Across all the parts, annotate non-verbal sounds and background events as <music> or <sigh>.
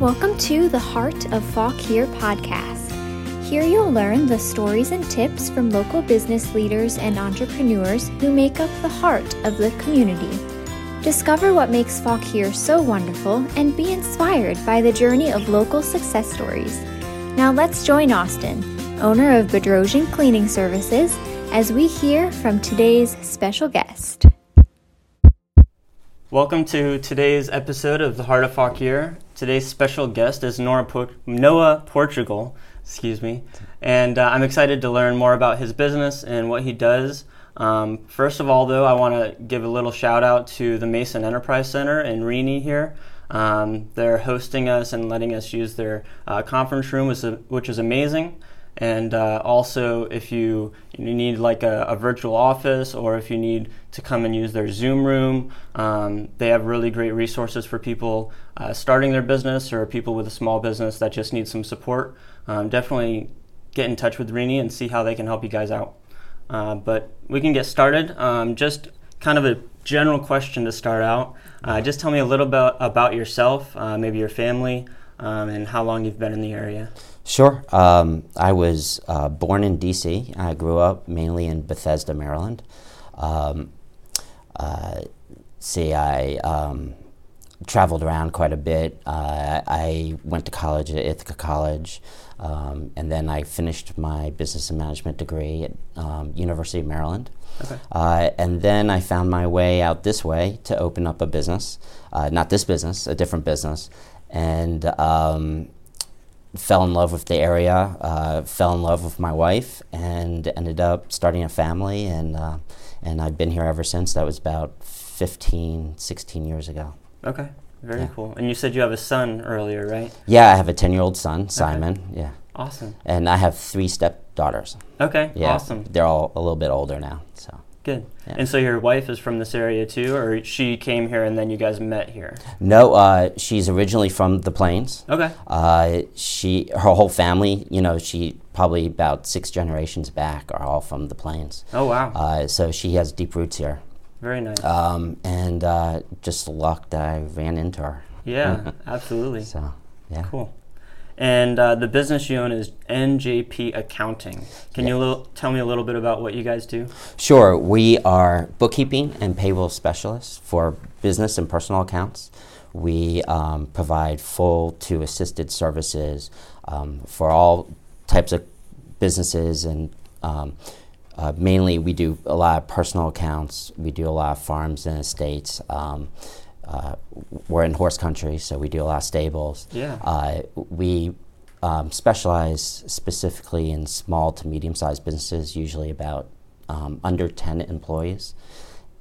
Welcome to the Heart of Fauquier podcast. Here you'll learn the stories and tips from local business leaders and entrepreneurs who make up the heart of the community. Discover what makes Fauquier so wonderful and be inspired by the journey of local success stories. Now let's join Austin, owner of Bedrosian Cleaning Services, as we hear from today's special guest. Welcome to today's episode of the Heart of Fauquier. Today's special guest is Nora po- Noah Portugal, excuse me, and uh, I'm excited to learn more about his business and what he does. Um, first of all, though, I want to give a little shout out to the Mason Enterprise Center in Reni here. Um, they're hosting us and letting us use their uh, conference room, which is amazing. And uh, also, if you, you need like a, a, virtual office or if you need to come and use their Zoom room, um, they have really great resources for people uh, starting their business or people with a small business that just need some support. Um, definitely get in touch with Reni and see how they can help you guys out. Uh, but we can get started. Um, just kind of a general question to start out. Uh, just tell me a little bit about yourself, uh, maybe your family, um, and how long you've been in the area. Sure. Um, I was uh, born in D.C. I grew up mainly in Bethesda, Maryland. Um, uh, see, I um, traveled around quite a bit. Uh, I went to college at Ithaca College, um, and then I finished my business and management degree at um, University of Maryland. Okay. Uh, and then I found my way out this way to open up a business, uh, not this business, a different business, and um, fell in love with the area, uh, fell in love with my wife, and ended up starting a family. And, uh, and I've been here ever since. That was about 15, 16 years ago. Okay, very yeah. cool. And you said you have a son earlier, right? Yeah, I have a 10 year old son, Simon. Okay. Yeah. Awesome. And I have three stepdaughters. Okay, yeah, awesome. They're all a little bit older now, so. Good. Yeah. And so your wife is from this area too, or she came here and then you guys met here? No, uh, she's originally from the Plains. Okay. Uh, she, her whole family, you know, she probably about six generations back are all from the Plains. Oh wow. Uh, so she has deep roots here. Very nice. Um, and uh, just luck that I ran into her. Yeah, <laughs> absolutely. So yeah. Cool. And uh, the business you own is NJP Accounting. Can you little, tell me a little bit about what you guys do? Sure. We are bookkeeping and payroll specialists for business and personal accounts. We um, provide full to assisted services um, for all types of businesses and um, uh, mainly we do a lot of personal accounts. We do a lot of farms and estates. Um, uh, we're in horse country, so we do a lot of stables. Yeah. Uh, we um, specialize specifically in small to medium sized businesses, usually about um, under 10 employees,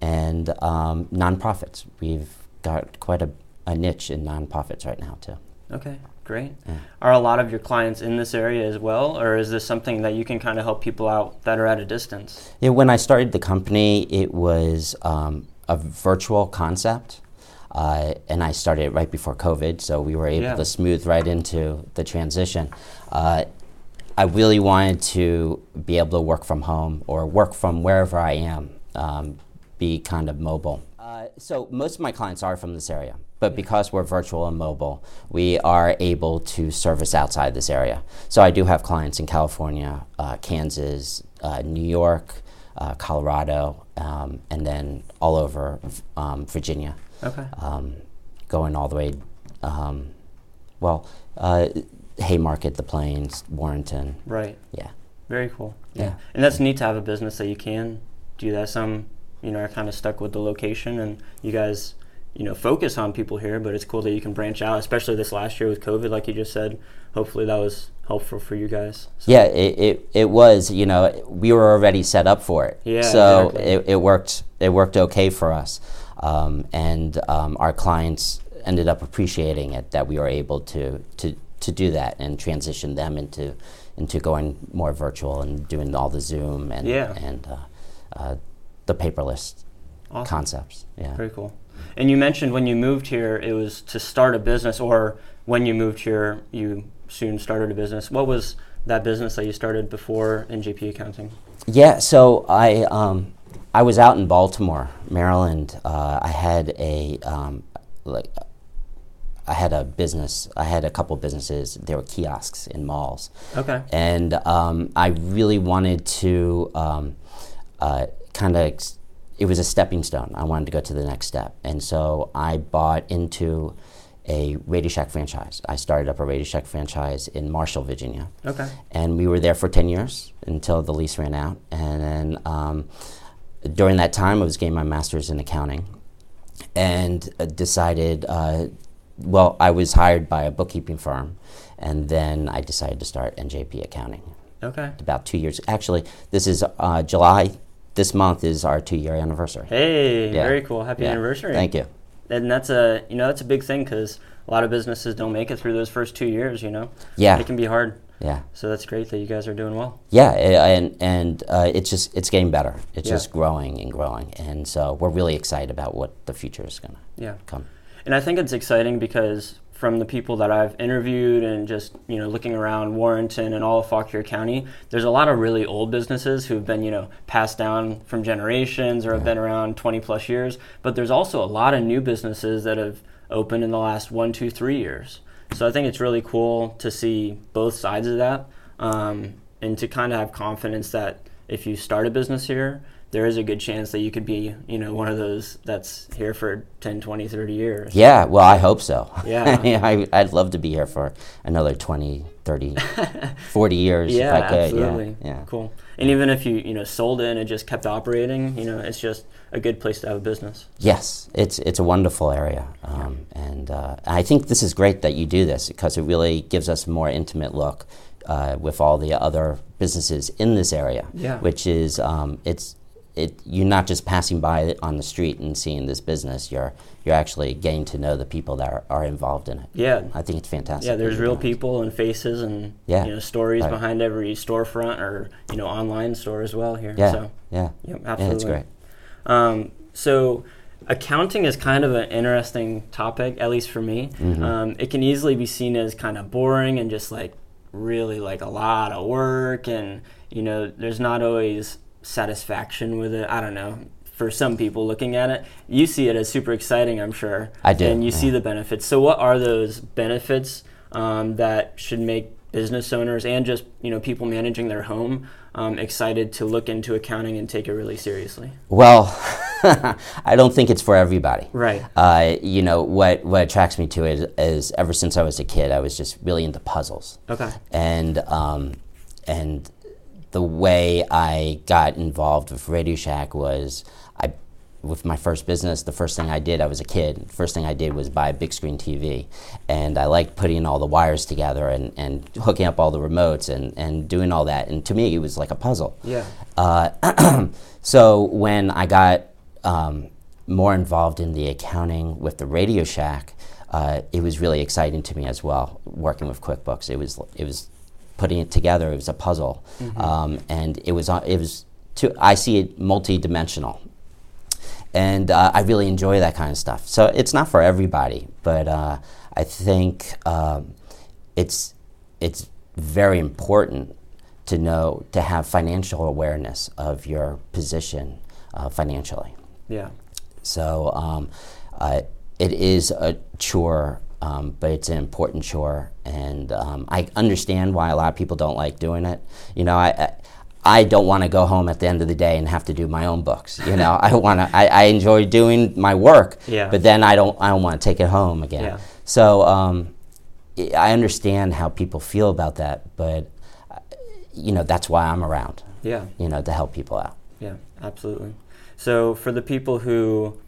and um, nonprofits. We've got quite a, a, niche in nonprofits right now, too. Okay, great. Yeah. Are a lot of your clients in this area as well, or is this something that you can kind of help people out that are at a distance? Yeah, when I started the company, it was um, a virtual concept. Uh, and I started right before COVID, so we were able yeah. to smooth right into the transition. Uh, I really wanted to be able to work from home or work from wherever I am, um, be kind of mobile. Uh, so most of my clients are from this area, but yeah. because we're virtual and mobile, we are able to service outside this area. So I do have clients in California, uh, Kansas, uh, New York, uh, Colorado, um, and then all over um, Virginia. Okay. Um, going all the way, um, well, uh, Haymarket, the Plains, Warrenton. Right. Yeah. Very cool. Yeah. yeah. And that's neat to have a business that you can do that. Some, you know, are kind of stuck with the location, and you guys, you know, focus on people here. But it's cool that you can branch out, especially this last year with COVID, like you just said. Hopefully, that was helpful for you guys. So. Yeah, it, it, it was. You know, we were already set up for it. Yeah. So exactly. it, it worked. It worked okay for us. Um, and um, our clients ended up appreciating it that we were able to, to, to do that and transition them into, into going more virtual and doing all the Zoom and, yeah. and uh, uh, the paperless awesome. concepts. Yeah. Very cool. And you mentioned when you moved here, it was to start a business, or when you moved here, you soon started a business. What was that business that you started before NJP Accounting? Yeah, so I um, I was out in Baltimore, Maryland. Uh, I had a um, like I had a business. I had a couple businesses. There were kiosks in malls. Okay. And um, I really wanted to um, uh, kind of. It was a stepping stone. I wanted to go to the next step, and so I bought into a Radio Shack franchise. I started up a Radio Shack franchise in Marshall, Virginia. Okay. And we were there for 10 years until the lease ran out. And then um, during that time, I was getting my master's in accounting and uh, decided, uh, well, I was hired by a bookkeeping firm. And then I decided to start NJP Accounting. Okay. About two years. Actually, this is uh, July. This month is our two year anniversary. Hey, Yeah. very cool. Happy Yeah. anniversary. Thank you. And that's a you know that's a big thing because a lot of businesses don't make it through those first two years. You know. Yeah. It can be hard. Yeah. So that's great that you guys are doing well. Yeah, and and uh, it's just it's getting better. It's Yeah. just growing and growing, and so we're really excited about what the future is going to Yeah. come. And I think it's exciting because from the people that I've interviewed and just you know looking around Warrenton and all of Fauquier County, there's a lot of really old businesses who've been you know passed down from generations or have been around 20 plus years. But there's also a lot of new businesses that have opened in the last one, two, three years. So I think it's really cool to see both sides of that um, and to kind of have confidence that if you start a business here, there is a good chance that you could be, you know, one of those that's here for 10, 20, 30 years. Yeah, well, I hope so. Yeah. <laughs> I, I'd love to be here for another 20, 30, <laughs> 40 years Yeah, if I could. absolutely. Yeah, yeah. Cool. And even if you, you know, sold it and it just kept operating, you know, it's just a good place to have a business. Yes, it's it's a wonderful area, um, and uh, I think this is great that you do this because it really gives us a more intimate look uh, with all the other businesses in this area. Yeah. Which is um, it's it you're not just passing by on the street and seeing this business. You're you're actually getting to know the people that are, are involved in it. Yeah. I think it's fantastic. Yeah, there's real people and faces and Yeah, you know stories right. behind every storefront or you know online store as well here. Yeah, So, yeah, yep, yeah. absolutely. It's great. Um, so, accounting is kind of an interesting topic, at least for me. Mm-hmm. Um, it can easily be seen as kind of boring and just like really like a lot of work, and you know, there's not always satisfaction with it. I don't know. For some people looking at it, you see it as super exciting, I'm sure. I do, And you see the benefits. So, what are those benefits um, that should make business owners and just you know people managing their home um, excited to look into accounting and take it really seriously? Well, <laughs> I don't think it's for everybody. Right. Uh, you know what? What attracts me to it is, ever since I was a kid, I was just really into puzzles, Okay. and um, and the way I got involved with Radio Shack was I. With my first business, the first thing I did, I was a kid. First thing I did was buy a big screen TV, and I liked putting all the wires together and, and hooking up all the remotes and, and doing all that. And to me, it was like a puzzle. Yeah. Uh, <clears throat> so when I got um, more involved in the accounting with the Radio Shack, uh, it was really exciting to me as well. Working with QuickBooks, it was it was putting it together. It was a puzzle, um, and it was uh, it was. To, I see it multi-dimensional, and uh, I really enjoy that kind of stuff. So it's not for everybody, but uh, I think um, it's it's very important to know to have financial awareness of your position uh, financially. Yeah. So um, uh, it is a chore, um, but it's an important chore, and um, I understand why a lot of people don't like doing it. You know, I. I I don't want to go home at the end of the day and have to do my own books. You know, <laughs> I want to. I, I enjoy doing my work, Yeah. but then I don't. I don't want to take it home again. Yeah. So um, I understand how people feel about that, but you know that's why I'm around. Yeah. You know, to help people out. Yeah. Absolutely. So for the people who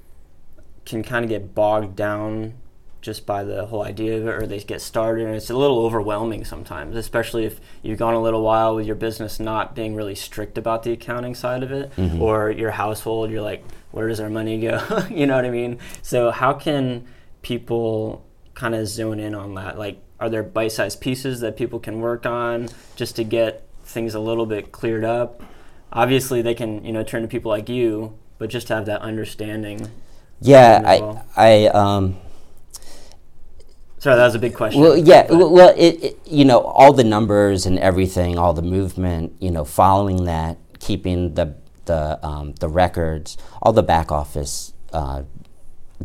can kind of get bogged down just by the whole idea of it, or they get started, and it's a little overwhelming sometimes, especially if you've gone a little while with your business not being really strict about the accounting side of it, or your household, you're like, where does our money go? <laughs> you know what I mean? So how can people kind of zone in on that? Like, are there bite-sized pieces that people can work on just to get things a little bit cleared up? Obviously, they can, you know, turn to people like you, but just to have that understanding. Yeah, well. I, I, um, Sorry, that was a big question. well, yeah, but- well, it, it, you know, all the numbers and everything, all the movement, you know, following that, keeping the the um, the records, all the back office uh,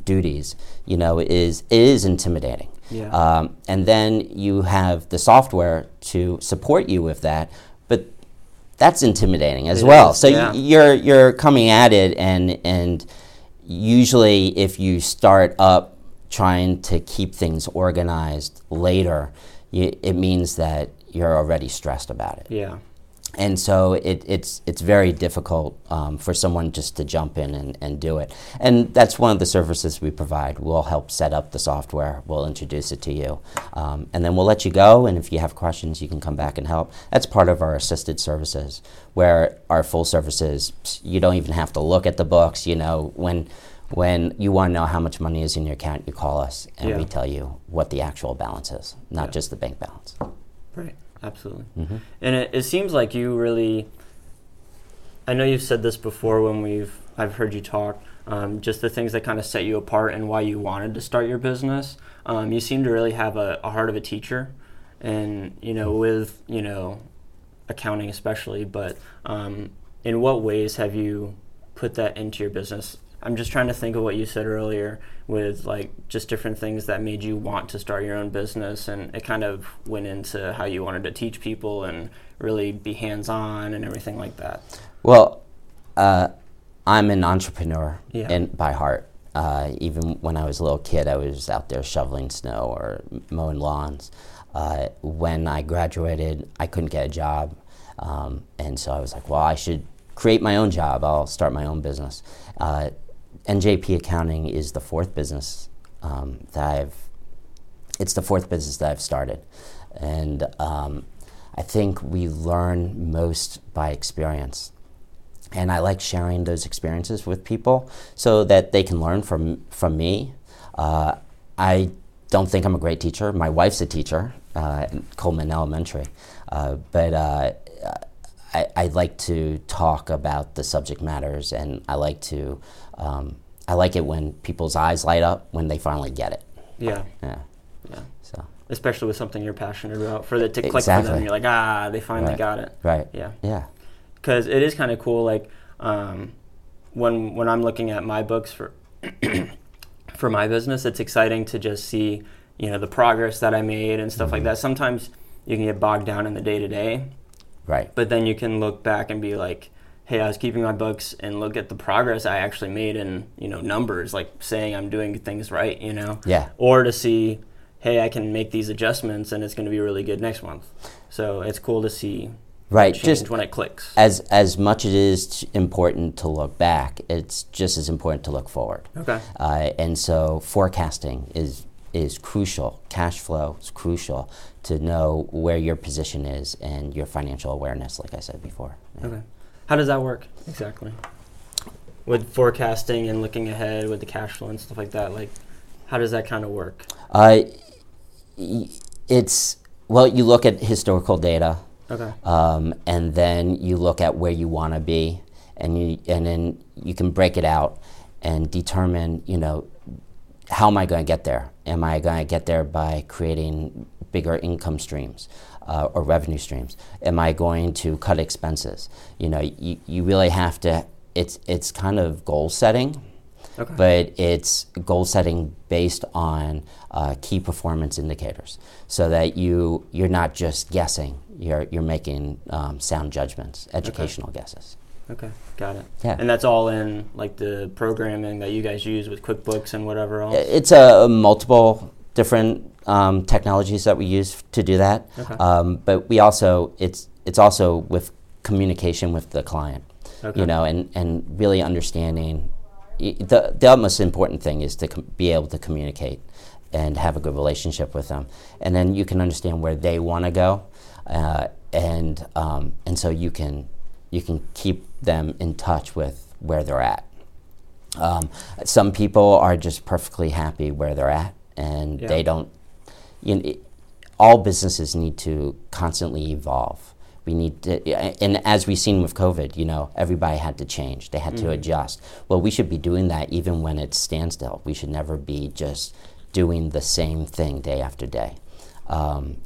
duties, you know, is is intimidating. Yeah. Um, and then you have the software to support you with that, but that's intimidating as It well. is, so y- yeah. you're you're coming at it, and and usually if you start up trying to keep things organized later, you, it means that you're already stressed about it Yeah. and so it, it's it's very difficult um, for someone just to jump in and, and do it. And that's one of the services we provide. We'll help set up the software. We'll introduce it to you, um, and then we'll let you go. And if you have questions, you can come back and help. That's part of our assisted services, where our full services you don't even have to look at the books. You know when. When you want to know how much money is in your account, you call us and Yeah. we tell you what the actual balance is, not Yeah. just the bank balance. Right. Absolutely. Mhm. And it, it seems like you really. I know you've said this before when we've I've heard you talk. Um, just the things that kind of set you apart and why you wanted to start your business. Um, you seem to really have a, a heart of a teacher, and you know with you know accounting especially. But um, in what ways have you put that into your business? I'm just trying to think of what you said earlier with like just different things that made you want to start your own business and it kind of went into how you wanted to teach people and really be hands-on and everything like that. Well, uh, I'm an entrepreneur Yeah. in, by heart. Uh, even when I was a little kid, I was out there shoveling snow or mowing lawns. Uh, when I graduated, I couldn't get a job. Um, and so I was like, well, I should create my own job. I'll start my own business. Uh, NJP Accounting is the fourth business um, that I've it's the fourth business that I've started. And um, I think we learn most by experience. And I like sharing those experiences with people so that they can learn from, from me. Uh, I don't think I'm a great teacher. My wife's a teacher uh, at Coleman Elementary. Uh, but uh, I, I like to talk about the subject matters, and I like to um, I like it when people's eyes light up when they finally get it. Yeah. Yeah. Yeah. So Especially with something you're passionate about for it to click for them. You're like, ah, they finally Right. got it. right. Yeah. Yeah. because it is kind of cool. Like um, when when I'm looking at my books for <clears throat> for my business, it's exciting to just see you know the progress that I made and stuff like that. Sometimes you can get bogged down in the day to day, Right. but then you can look back and be like, "Hey, I was keeping my books and look at the progress I actually made in you know numbers, like saying I'm doing things right, you know." Yeah. Or to see, "Hey, I can make these adjustments and it's going to be really good next month." So it's cool to see Right. Just when it clicks. as as much as it is important to look back, it's just as important to look forward. Okay. Uh, and so forecasting is is crucial. Cash flow is crucial to know where your position is and your financial awareness, like I said before. Yeah. Okay. How does that work exactly? With forecasting and looking ahead with the cash flow and stuff like that, like how does that kind of work? Uh, y- it's well, you look at historical data, Okay. um, and then you look at where you want to be, and you and then you can break it out and determine, you know, how am I going to get there? Am I going to get there by creating bigger income streams uh, or revenue streams? Am I going to cut expenses? You know, you, you really have to. It's it's kind of goal setting Okay. but it's goal setting based on uh, key performance indicators, so that you you're not just guessing. You're you're making um, sound judgments, educational guesses. Okay. Got it. Yeah. And that's all in like the programming that you guys use with QuickBooks and whatever else. It's a, multiple different um, technologies that we use to do that, Okay. um, but we also it's it's also with communication with the client. Okay. You know, and, and really understanding the the most important thing is to com- be able to communicate and have a good relationship with them, and then you can understand where they want to go, uh, and um, and so you can you can keep them in touch with where they're at. Um, some people are just perfectly happy where they're at, and Yeah. they don't. You know, it, all businesses need to constantly evolve. We need to, and as we've seen with COVID, you know, everybody had to change. They had to adjust. Well, we should be doing that even when it's standstill. We should never be just doing the same thing day after day. Um,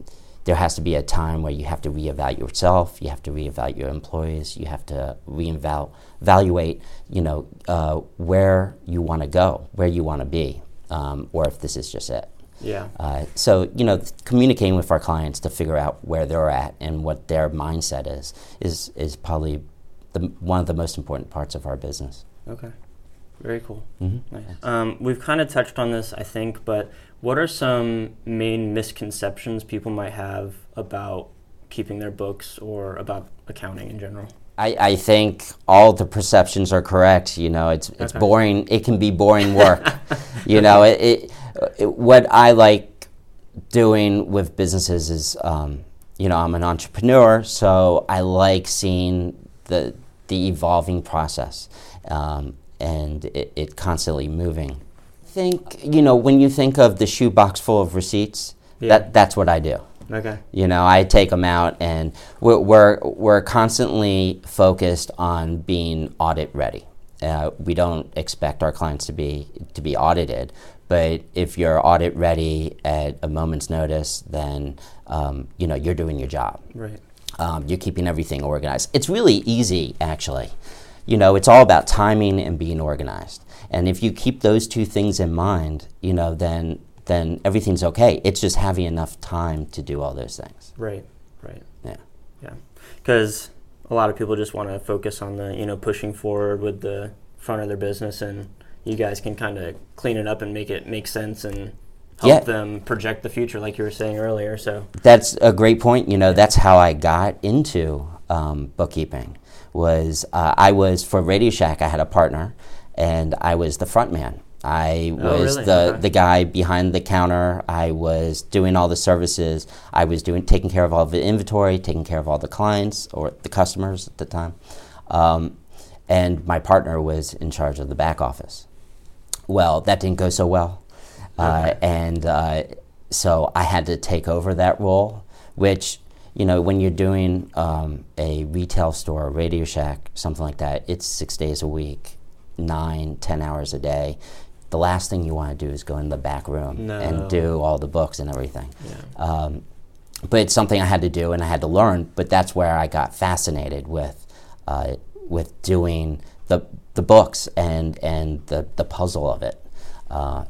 there has to be a time where you have to reevaluate yourself, you have to reevaluate your employees, you have to reevaluate, you know, uh, where you want to go, where you want to be, um, or if this is just it. Yeah. Uh, so you know, communicating with our clients to figure out where they're at and what their mindset is is is probably the, one of the most important parts of our business. Okay. Very cool. Mm-hmm. Nice. Um, we've kind of touched on this, I think, but what are some main misconceptions people might have about keeping their books or about accounting in general? I, I think all the perceptions are correct. You know, it's it's Okay. boring. It can be boring <laughs> work. you know, it, it, it what I like doing with businesses is, um, you know, I'm an entrepreneur, so I like seeing the the evolving process, um, and it, it constantly moving. I think you know when you think of the shoebox full of receipts, Yeah. that that's what I do. Okay. You know, I take them out, and we're we're, we're constantly focused on being audit ready. Uh, we don't expect our clients to be to be audited, but if you're audit ready at a moment's notice, then um, you know you're doing your job. Right. Um, you're keeping everything organized. It's really easy, actually. You know, it's all about timing and being organized. And if you keep those two things in mind, you know, then then everything's okay. It's just having enough time to do all those things. Right. Right. Yeah. Yeah. Because a lot of people just want to focus on the, you know, pushing forward with the front of their business, and you guys can kind of clean it up and make it make sense and help Yeah. them project the future, like you were saying earlier. So. That's a great point. You know, that's how I got into um, bookkeeping. Was uh, I was for Radio Shack? I had a partner, and I was the front man. I was Oh, really? the Okay. the guy behind the counter. I was doing all the services. I was doing taking care of all the inventory, taking care of all the clients or the customers at the time, um, and my partner was in charge of the back office. Well, that didn't go so well, uh, Okay. and uh, so I had to take over that role. Which you know, when you're doing um, a retail store, Radio Shack, something like that, it's six days a week, nine, ten hours a day. The last thing you want to do is go in the back room No. and do all the books and everything. Yeah. Um, but it's something I had to do and I had to learn. But that's where I got fascinated with uh, with doing the the books and and the the puzzle of it. Uh,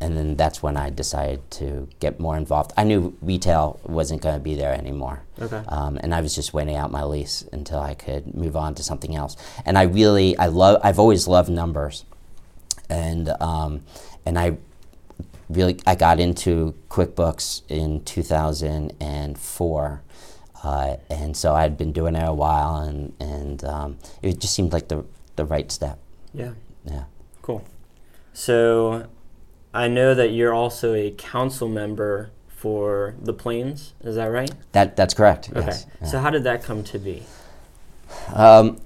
and then that's when I decided to get more involved. I knew retail wasn't going to be there anymore. Okay. Um, and I was just waiting out my lease until I could move on to something else. And I really, I love, I've always loved numbers, and um, and I really, I got into QuickBooks in 2004, uh, and so I'd been doing it a while, and and um, it just seemed like the the right step. Yeah. Yeah. Cool. So, I know that you're also a council member for the Plains. Is that right? That that's correct. Okay. Yes. Yeah. So, how did that come to be? Um,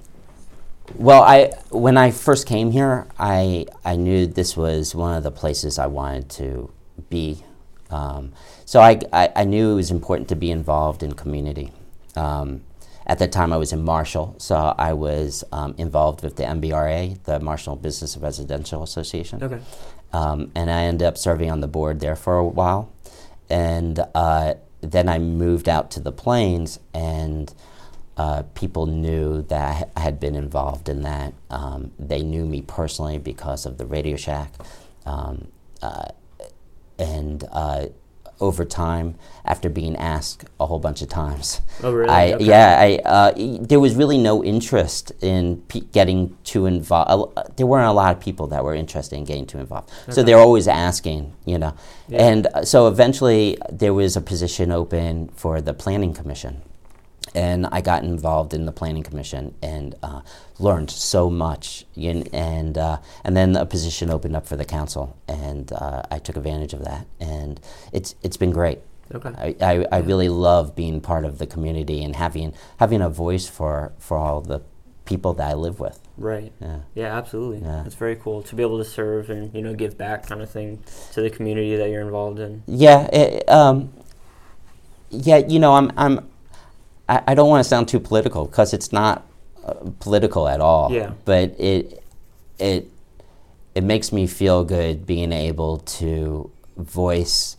well, I when I first came here, I I knew this was one of the places I wanted to be. Um, so I, I I knew it was important to be involved in community. Um, at that time, I was in Marshall, so I was um, involved with the MBRA, the Marshall Business and Residential Association. Okay. Um, and I ended up serving on the board there for a while. And uh, then I moved out to the Plains, and uh, people knew that I had been involved in that. Um, they knew me personally because of the Radio Shack. Um, uh, and uh, over time, after being asked a whole bunch of times, Oh, really? I, Okay. yeah, I, uh, there was really no interest in pe- getting too involved. Uh, there weren't a lot of people that were interested in getting too involved. So they're always asking, you know. Yeah. And uh, so eventually there was a position open for the Planning Commission. And I got involved in the Planning Commission and uh, learned so much. You And, uh, and then a position opened up for the council, and uh, I took advantage of that. And it's, it's been great. Okay. I, I, I really love being part of the community and having having a voice for, for all the people that I live with. Right. Yeah. Yeah, absolutely. Yeah. It's very cool to be able to serve and you know give back, kind of thing, to the community that you're involved in. Yeah. It, um, yeah. You know, I'm I'm I, I don't want to sound too political because it's not uh, political at all. Yeah. But it it it makes me feel good being able to voice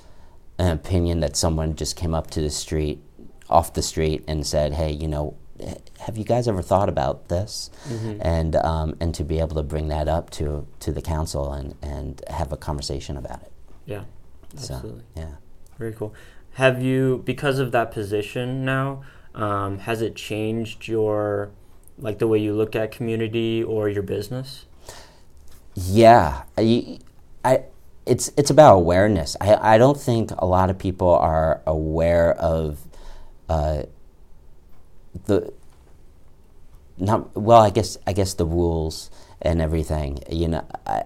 an opinion that someone just came up to the street, off the street, and said, "Hey, you know, have you guys ever thought about this?" And um, and to be able to bring that up to to the council and and have a conversation about it. Yeah, So, absolutely. yeah. Very cool. Have you, because of that position now, um, has it changed your, like the way you look at community or your business? Yeah, I, I, it's it's about awareness. I, I don't think a lot of people are aware of uh, the not well. I guess I guess the rules and everything. You know, I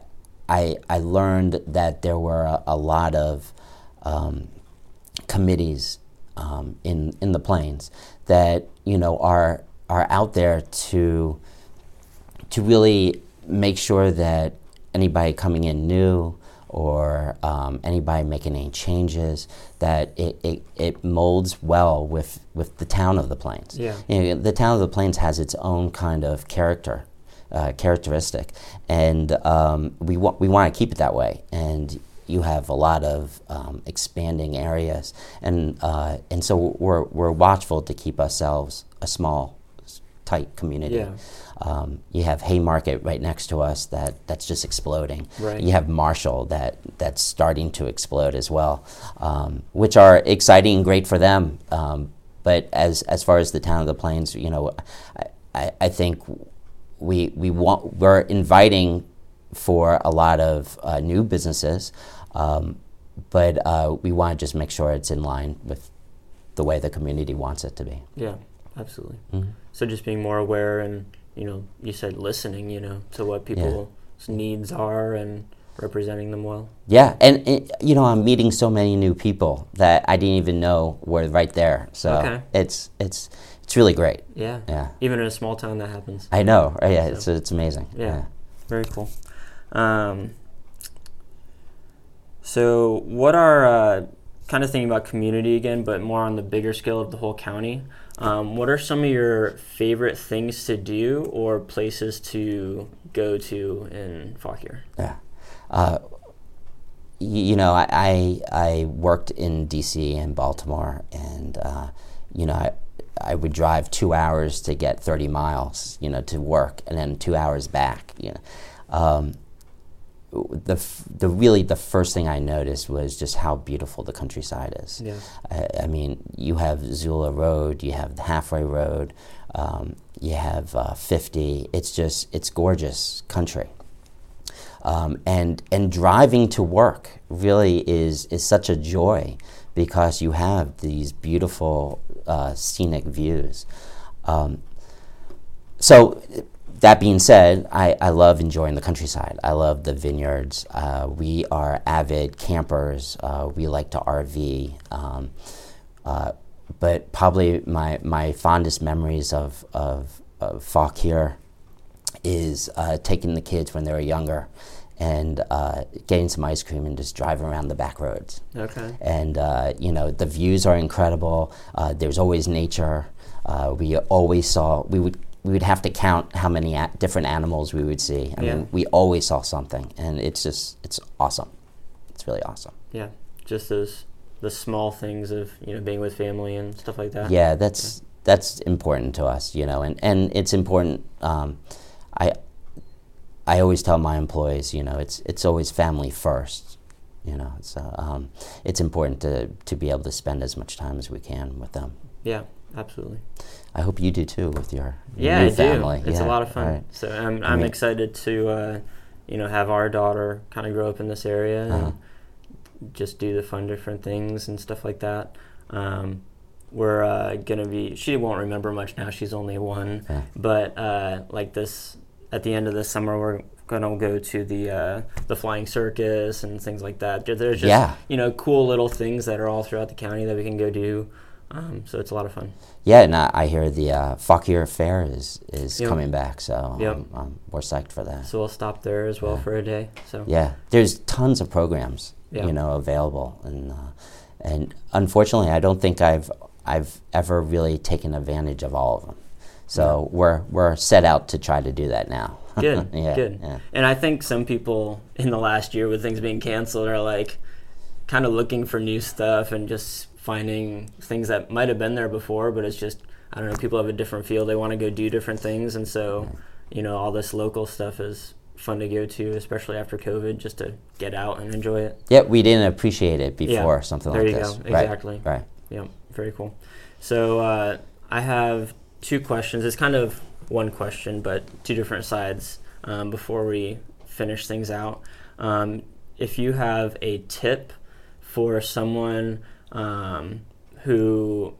I, I learned that there were a, a lot of um, committees um, in in the plains that you know are are out there to to really make sure that anybody coming in new or um, anybody making any changes that it, it, it molds well with, with the town of the plains. Yeah. you know, the town of the plains has its own kind of character uh, characteristic. And um, we, wa- we want to keep it that way. And you have a lot of um, expanding areas and, uh, and so we're, we're watchful to keep ourselves a small tight community Yeah. um, you have Haymarket right next to us that, that's just exploding. Right. You have Marshall that, that's starting to explode as well, um, which are exciting and great for them. Um, but as, as far as the town of the plains, you know, I, I, I think we, we want, we're inviting for a lot of uh, new businesses, um, but uh, we want to just make sure it's in line with the way the community wants it to be. Yeah, absolutely. Mm-hmm. So just being more aware and, you know, you said listening, you know, to what people's needs are and representing them well. Yeah, and you know, I'm meeting so many new people that I didn't even know were right there. So Okay. it's it's it's really great. Yeah. Yeah, Even in a small town that happens. I know. right, Yeah, it's So- it's amazing. Yeah. Very cool. Um, so, what are uh, kind of thinking about community again, but more on the bigger scale of the whole county? Um, what are some of your favorite things to do or places to go to in Fauquier? Yeah. Uh, you know, I, I worked in D.C. and Baltimore, and uh, you know, I, I would drive two hours to get 30 miles, you know, to work, and then two hours back. You know, um, the f- the really the first thing I noticed was just how beautiful the countryside is. Yeah. I, I mean, you have Zulla Road, you have the Halfway Road, um, you have uh, 50. It's just it's gorgeous country. Um, and and driving to work really is is such a joy because you have these beautiful uh, scenic views. Um, so that being said, I, I love enjoying the countryside. I love the vineyards. Uh, we are avid campers. Uh, we like to RV. Um, uh, but probably my, my fondest memories of, of, of Fauquier is uh, taking the kids when they were younger and uh, getting some ice cream and just driving around the back roads Okay. and uh, you know the views are incredible. Uh, there's always nature. Uh, we always saw we would we would have to count how many a- different animals we would see. I Yeah. mean, we always saw something, and it's just it's awesome. It's really awesome. Yeah. Just those the small things of you know being with family and stuff like that. Yeah, that's that's important to us, you know, and and it's important. Um, I I always tell my employees, you know, it's it's always family first. You know, so um, it's important to to be able to spend as much time as we can with them. Yeah. Absolutely. I hope you do too with your Yeah, new I do. family. It's a lot of fun. right. So I'm, I'm mean- excited to, uh, you know, have our daughter kind of grow up in this area Uh-huh. and just do the fun different things and stuff like that. Um, we're uh, gonna be. She won't remember much now. She's only one. Yeah. But uh, like this, at the end of the summer, we're gonna go to the uh, the flying circus and things like that. There's just Yeah. you know cool little things that are all throughout the county that we can go do. Um, so it's a lot of fun. Yeah, and I, I hear the uh, Fauquier Fair is is Yep. coming back, so Yep. um, um, we're psyched for that. So we'll stop there as well Yeah. for a day. So Yeah, there's tons of programs, Yeah. you know, available, and uh, and unfortunately, I don't think I've I've ever really taken advantage of all of them. So we're we're set out to try to do that now. <laughs> Good, yeah, good. yeah. And I think some people in the last year with things being canceled are like kind of looking for new stuff and just finding things that might have been there before, but it's just I don't know. People have a different feel. They want to go do different things, and so you know all this local stuff is fun to go to, especially after COVID, just to get out and enjoy it. Yeah, we didn't appreciate it before Yeah, something there like you this. go. Right, Exactly. Right. Yeah, very cool. So uh, I have two questions. It's kind of one question, but two different sides um, before we finish things out. Um, if you have a tip for someone um, who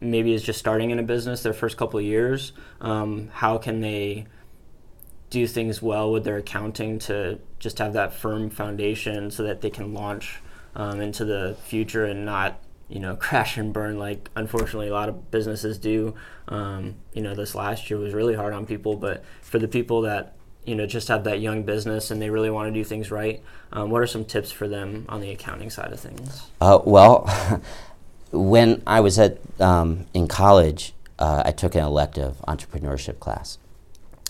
maybe is just starting in a business their first couple of years, um, how can they do things well with their accounting to just have that firm foundation so that they can launch um, into the future and not you know <laughs> crash and burn like unfortunately a lot of businesses do? Um, you know this last year was really hard on people but for the people that you know just have that young business and they really want to do things right um, what are some tips for them on the accounting side of things Uh, well, <laughs> when I was at um, in college, uh, I took an elective entrepreneurship class,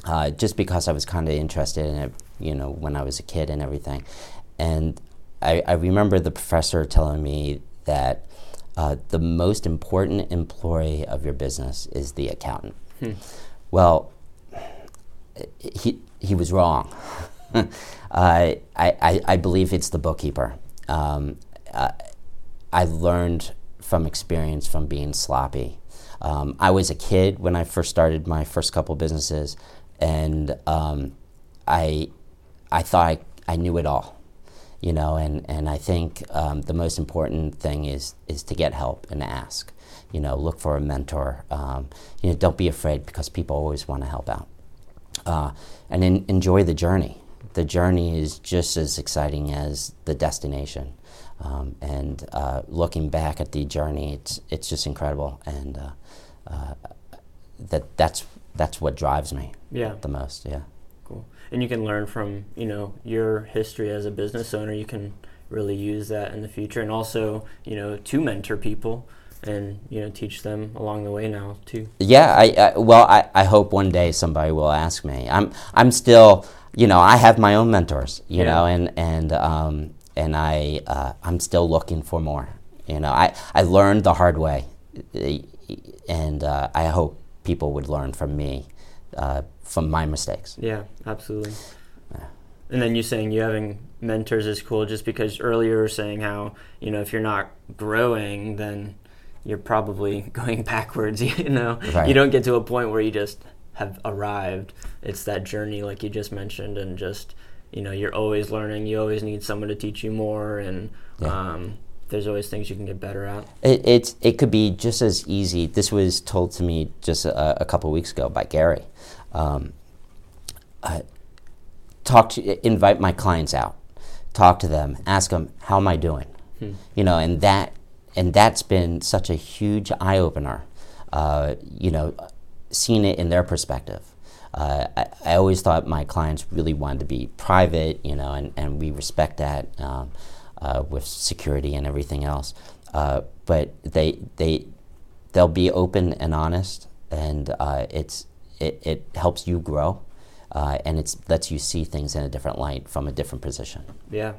uh, just because I was kind of interested in it. You know, when I was a kid and everything, and I, I remember the professor telling me that uh, the most important employee of your business is the accountant. Well, he he was wrong. <laughs> uh, I, I I believe it's the bookkeeper. Um, uh, I learned from experience from being sloppy. Um, I was a kid when I first started my first couple businesses, and um, I I thought I, I knew it all, you know. And, and I think um, the most important thing is is to get help and ask. You know, look for a mentor. Um, you know, don't be afraid because people always want to help out uh, and en- enjoy the journey. The journey is just as exciting as the destination. Um, and uh, looking back at the journey, it's it's just incredible, and uh, uh, that that's that's what drives me yeah the most. Yeah. Cool. And you can learn from, you know, your history as a business owner. You can really use that in the future and also, you know, to mentor people and, you know, teach them along the way now too. Yeah, I, I well, I, I hope one day somebody will ask me. I'm I'm still, you know, I have my own mentors, you Yeah. know, and and um, and I uh, I'm still looking for more. You know, I I learned the hard way, and uh, I hope people would learn from me, uh, from my mistakes. Yeah, absolutely. And then you saying you having mentors is cool just because earlier you were saying how, you know, if you're not growing, then you're probably <laughs> going backwards, <laughs> you know? Right. You don't get to a point where you just have arrived. It's that journey, like you just mentioned, and just, you know, you're always learning. You always need someone to teach you more, and Yeah. um, there's always things you can get better at. It, it's it could be just as easy. This was told to me just a, a couple weeks ago by Gary. Um, uh, talk to invite my clients out, talk to them, ask them how am I doing, you know, and that and that's been such a huge eye opener. Uh, you know, seeing it in their perspective. Uh, I, I always thought my clients really wanted to be private, you know, and, and we respect that um, uh, with security and everything else. Uh, but they they they'll be open and honest, and uh, it's it, it helps you grow, uh, and it lets you see things in a different light from a different position. Yeah.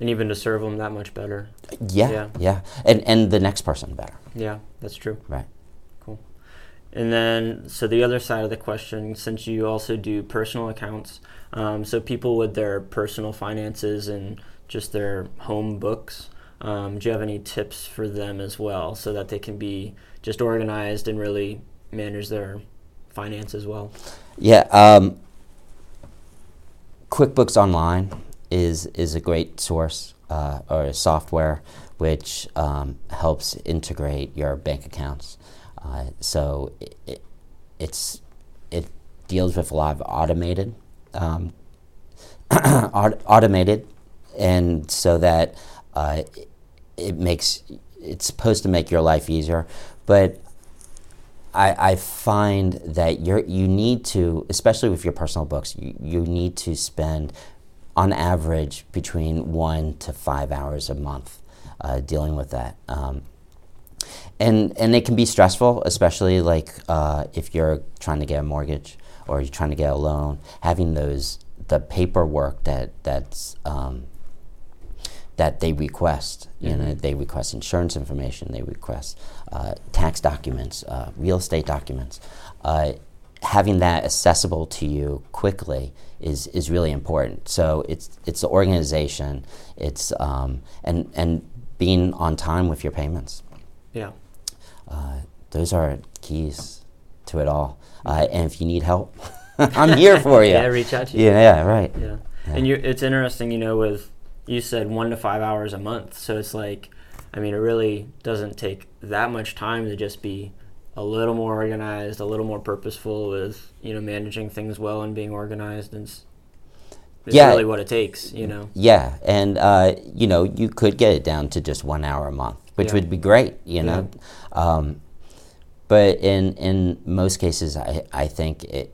And even to serve them that much better. Yeah, Yeah. yeah, and and the next person better, Yeah, that's true. right? Cool. And then, so the other side of the question, since you also do personal accounts, um, so people with their personal finances and just their home books, um, do you have any tips for them as well so that they can be just organized and really manage their finances well? Yeah, um, QuickBooks Online is is a great source uh, or software which um, helps integrate your bank accounts. Uh, so it, it, it's it deals with a lot of automated um, <clears throat> aut- automated, and so that uh, it, it makes it's supposed to make your life easier, but I, I find that you're, you need to, especially with your personal books, you, you need to spend, on average, between one to five hours a month uh, dealing with that. Um, and, and it can be stressful, especially like uh, if you're trying to get a mortgage or you're trying to get a loan. Having those the paperwork that that's um, that they request. You know, Mm-hmm. they request insurance information, they request uh, tax documents, uh, real estate documents. Uh, having that accessible to you quickly is, is really important. So it's it's the organization, it's um, and and being on time with your payments. Yeah. Uh, those are keys to it all. Uh, and if you need help, <laughs> I'm here for you. <laughs> Yeah, reach out to you. Yeah, yeah, right. Yeah. And you it's interesting, you know, with you said one to five hours a month. So it's like I mean, it really doesn't take that much time to just be a little more organized, a little more purposeful with, you know, managing things well and being organized and it's Yeah. really what it takes, you know. Yeah, and uh, you know, you could get it down to just one hour a month, which Yeah. would be great. You know, um, but in in most cases, I, I think it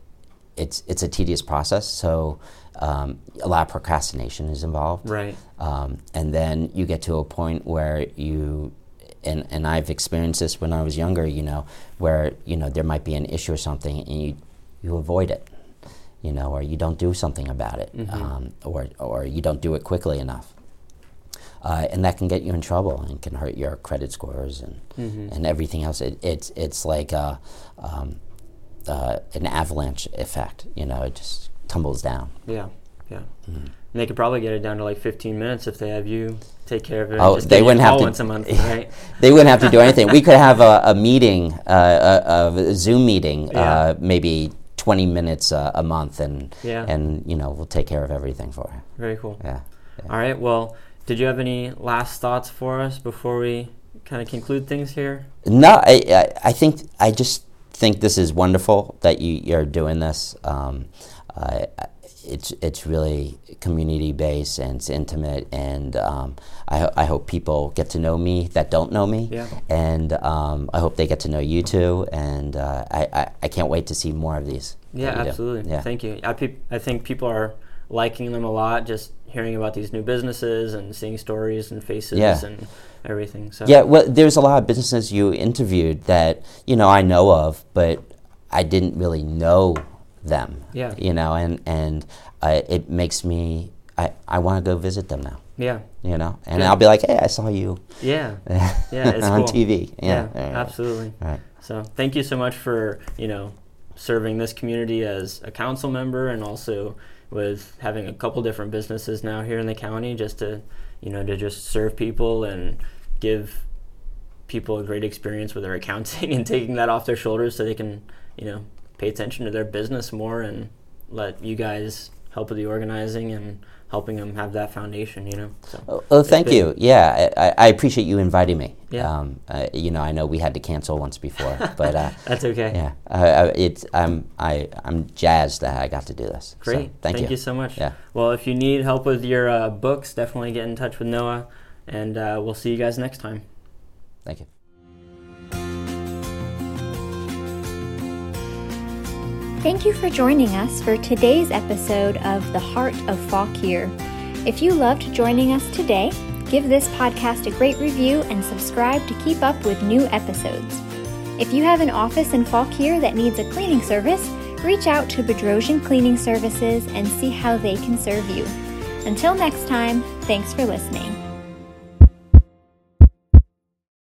it's it's a tedious process. So um, a lot of procrastination is involved. Right. Um, and then you get to a point where you, and, and I've experienced this when I was younger, you know, where, you know, there might be an issue or something and you, you avoid it, you know, or you don't do something about it, um, or, or you don't do it quickly enough. Uh, and that can get you in trouble and can hurt your credit scores and, and everything else. It, it's, it's like a, um, uh, an avalanche effect, you know, it just tumbles down. Yeah. Yeah. Mm-hmm. And they could probably get it down to like 15 minutes if they have you take care of it. Oh, they you wouldn't have to- once a month, right? they wouldn't have to do anything. We could have a, a meeting, uh, a, a Zoom meeting, uh, maybe 20 minutes uh, a month, and Yeah. and you know we'll take care of everything for her. Very cool. Yeah. All right. Well, did you have any last thoughts for us before we kind of conclude things here? No, I, I, I think I just think this is wonderful that you, you're doing this. Um, uh, it's it's really community based and it's intimate, and um, I, ho- I hope people get to know me that don't know me, Yeah. and um, I hope they get to know you too. And uh, I, I, I can't wait to see more of these. Yeah, do. absolutely. Yeah. Thank you. I, peop I think people are liking them a lot, just hearing about these new businesses and seeing stories and faces Yeah. and everything. So Yeah, well, there's a lot of businesses you interviewed that you know I know of, but I didn't really know them. Yeah. You know, and and uh, it makes me I, I want to go visit them now. yeah, You know, and Good. I'll be like, hey, I saw you yeah, <laughs> Yeah, it's on cool. TV. yeah, Yeah, yeah, absolutely. Right. So thank you so much for you know serving this community as a council member and also with having a couple different businesses now here in the county just to you know to just serve people and give people a great experience with their accounting <laughs> and taking that off their shoulders so they can you know pay attention to their business more and let you guys help with the organizing and helping them have that foundation you know so Oh, oh, thank been- you. Yeah, I, I- appreciate you inviting me. Yeah. Um, uh, you know, I know we had to cancel once before, <laughs> but uh, that's okay yeah, I, I, it's I'm I I'm jazzed that I got to do this. So, Great. thank, you. so much. Yeah. Well, if you need help with your uh, books, definitely get in touch with Noah, and uh, we'll see you guys next time. Thank you. Thank you for joining us for today's episode of The Heart of Fauquier. If you loved joining us today, give this podcast a great review and subscribe to keep up with new episodes. If you have an office in Fauquier that needs a cleaning service, reach out to Bedrosian Cleaning Services and see how they can serve you. Until next time, thanks for listening.